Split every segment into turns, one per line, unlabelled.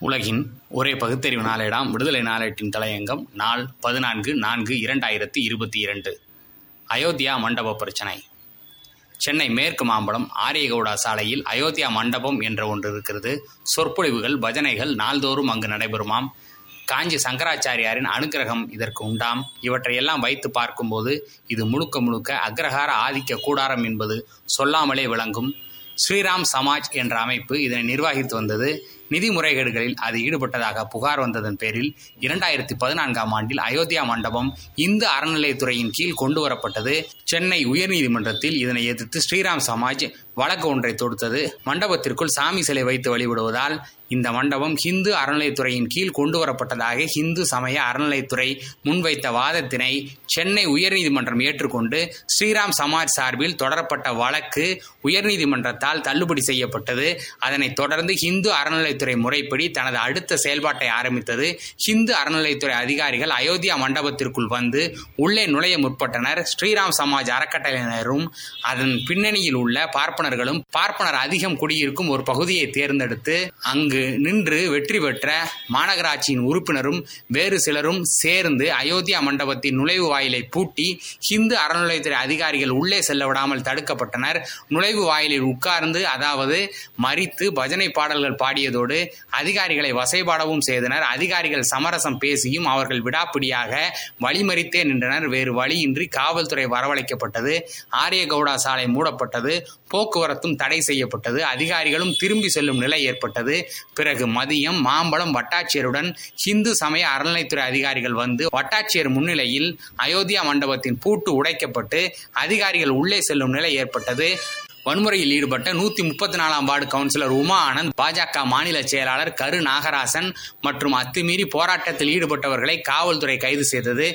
உலகின் ஒரே பகுத்தறிவு நாளேடாம். விடுதலை நாளேட்டின் தலையங்கம் நாள் பதினான்கு நான்கு இரண்டாயிரத்தி இருபத்தி இரண்டு. அயோத்தியா மண்டப பிரச்சனை. சென்னை மேற்கு மாம்பலம் ஆரியகவுடா சாலையில் அயோத்தியா மண்டபம் என்ற ஒன்று இருக்கிறது. சொற்பொழிவுகள் பஜனைகள் நாள்தோறும் அங்கு நடைபெறுமாம். காஞ்சி சங்கராச்சாரியாரின் அனுக்கிரகம் இதற்கு உண்டாம். இவற்றையெல்லாம் வைத்து பார்க்கும்போது இது முழுக்க முழுக்க அக்ரஹார ஆதிக்க கூடாரம் என்பது சொல்லாமலே விளங்கும். ஸ்ரீராம் சமாஜ் என்ற அமைப்பு இதனை நிர்வகித்து வந்தது. நிதி முறைகேடுகளில் அது ஈடுபட்டதாக புகார் வந்ததன் பேரில் இரண்டாயிரத்தி பதினான்காம் ஆண்டில் அயோத்தியா மண்டபம் இந்து அறநிலையத்துறையின் கீழ் கொண்டு வரப்பட்டது சென்னை உயர்நீதிமன்றத்தில் இதனை எதிர்த்து ஸ்ரீராம் சமாஜ் வழக்கு ஒன்றை தொடுத்தது. மண்டபத்திற்குள் சாமி சிலை வைத்து வழிபடுவதால் இந்த மண்டபம் ஹிந்து அறநிலையத்துறையின் கீழ் கொண்டு வரப்பட்டதாக ஹிந்து சமய அறநிலையத்துறை முன்வைத்த வாதத்தினை சென்னை உயர்நீதிமன்றம் ஏற்றுக்கொண்டு ஸ்ரீராம் சமாஜ் சார்பில் தொடரப்பட்ட வழக்கு உயர்நீதிமன்றத்தால் தள்ளுபடி செய்யப்பட்டது. அதனைத் தொடர்ந்து ஹிந்து அறநிலையத்துறை முறைப்படி தனது அடுத்த செயல்பாட்டை ஆரம்பித்தது. ஹிந்து அறநிலையத்துறை அதிகாரிகள் அயோத்தியா மண்டபத்திற்குள் வந்து உள்ளே நுழைய முற்பட்டனர். ஸ்ரீராம் சமாஜ் அறக்கட்டளையினரும் அதன் பின்னணியில் உள்ள பார்ப்பனர்களும் பார்ப்பனர் அதிகம் குடியிருக்கும் ஒரு பகுதியை தேர்ந்தெடுத்து அங்கு நின்று வெற்றி பெற்ற மாநகராட்சியின் உறுப்பினரும் வேறு சிலரும் சேர்ந்து அயோத்தியா மண்டபத்தின் நுழைவு வாயிலை பூட்டி ஹிந்து அறநிலையத்துறை அதிகாரிகள் உள்ளே செல்ல விடாமல் தடுக்கப்பட்டனர். நுழைவு வாயிலில் உட்கார்ந்து அதாவது மறித்து பஜனை பாடல்கள் பாடியதோடு அதிகாரிகளை வசைபாடவும் செய்தனர். அதிகாரிகள் சமரசம் பேசியும் அவர்கள் விடாப்பிடியாக வழிமறித்தே நின்றனர். வேறு வழியின்றி காவல்துறை வரவழைக்கப்பட்டது. ஆரியகவுடா சாலை மூடப்பட்டது. போக்குவரத்தும் தடை செய்யப்பட்டது. அதிகாரிகளும் திரும்பி செல்லும் நிலை ஏற்பட்டது. பிறகு மதியம் மாம்பழம் வட்டாட்சியருடன் ஹிந்து சமய அறநிலைத்துறை அதிகாரிகள் வந்து வட்டாட்சியர் முன்னிலையில் அயோத்தியா மண்டபத்தின் பூட்டு உடைக்கப்பட்டு அதிகாரிகள் உள்ளே செல்லும் நிலை ஏற்பட்டது. வன்முறையில் ஈடுபட்ட நூத்தி முப்பத்தி நாலாம் வார்டு கவுன்சிலர் உமா ஆனந்த் பாஜக மாநில செயலாளர் கரு நாகராசன் மற்றும் அத்துமீறி போராட்டத்தில் ஈடுபட்டவர்களை காவல்துறை கைது செய்தது.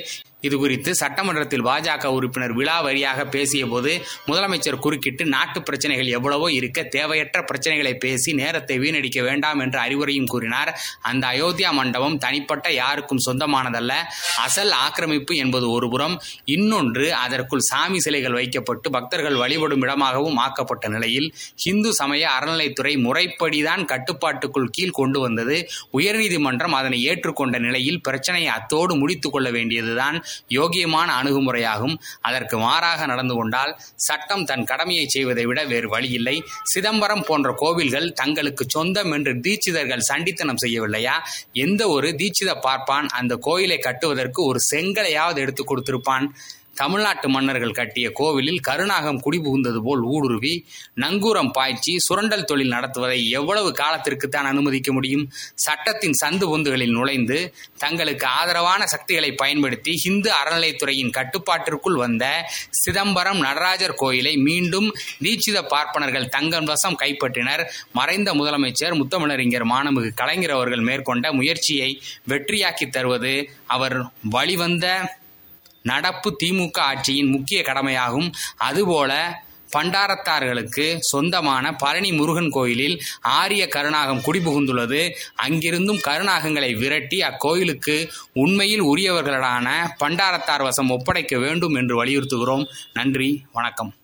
இதுகுறித்து சட்டமன்றத்தில் பாஜக உறுப்பினர் விழா வழியாக பேசிய போது முதலமைச்சர் குறுக்கிட்டு நாட்டு பிரச்சனைகள் எவ்வளவோ இருக்க தேவையற்ற பிரச்சனைகளை பேசி நேரத்தை வீணடிக்க வேண்டாம் என்ற அறிவுரையும் கூறினார். அந்த அயோத்தியா மண்டபம் தனிப்பட்ட யாருக்கும் சொந்தமானதல்ல. அசல் ஆக்கிரமிப்பு என்பது ஒருபுறம் இன்னொன்று அதற்குள் சாமி சிலைகள் வைக்கப்பட்டு பக்தர்கள் வழிபடும் இடமாகவும் ஆக்கப்பட்ட நிலையில் இந்து சமய அறநிலைத்துறை முறைப்படிதான் கட்டுப்பாட்டுக்குள் கீழ் கொண்டு வந்தது. உயர்நீதிமன்றம் அதனை ஏற்றுக்கொண்ட நிலையில் பிரச்சனையை அத்தோடு முடித்துக் கொள்ள வேண்டியதுதான். யோகியமான அணுகுமுறையாகும். அதற்கு மாறாக நடந்து கொண்டால் சட்டம் தன் கடமையை செய்வதை விட வேறு வழியில்லை சிதம்பரம் போன்ற கோவில்கள் தங்களுக்கு சொந்தம் என்று தீட்சிதர்கள் சண்டித்தனம் செய்யவில்லையா? எந்த ஒரு தீட்சித பார்ப்பான் அந்த கோயிலை கட்டுவதற்கு ஒரு செங்கலையாவது எடுத்து கொடுத்திருப்பான். தமிழ்நாட்டு மன்னர்கள் கட்டிய கோவிலில் கருணாகம் குடிபுகுந்தது போல் ஊடுருவி நங்கூரம் பாய்ச்சி சுரண்டல் தொழில் நடத்துவதை எவ்வளவு காலத்திற்கு தான் அனுமதிக்க முடியும்? சட்டத்தின் சந்து பொந்துகளில் நுழைந்து தங்களுக்கு ஆதரவான சக்திகளை பயன்படுத்தி இந்து அறநிலைத்துறையின் கட்டுப்பாட்டிற்குள் வந்த சிதம்பரம் நடராஜர் கோயிலை மீண்டும் தீட்சித பார்ப்பனர்கள் தங்கம் வசம் கைப்பற்றினர். மறைந்த முதலமைச்சர் முத்தமிழறிஞர் மாணமிகு கலைஞர் அவர்கள் மேற்கொண்ட முயற்சியை வெற்றியாக்கி தருவது அவர் வழிவந்த நடப்பு திமுக ஆட்சியின் முக்கிய கடமையாகும். அதுபோல பண்டாரத்தார்களுக்கு சொந்தமான பழனி முருகன் கோயிலில் ஆரிய கருணாகம் குடிபுகுந்துள்ளது. அங்கிருந்தும் கருணாகங்களை விரட்டி அக்கோயிலுக்கு உண்மையில் உரியவர்களான பண்டாரத்தார் வசம் ஒப்படைக்க வேண்டும் என்று வலியுறுத்துகிறோம். நன்றி வணக்கம்.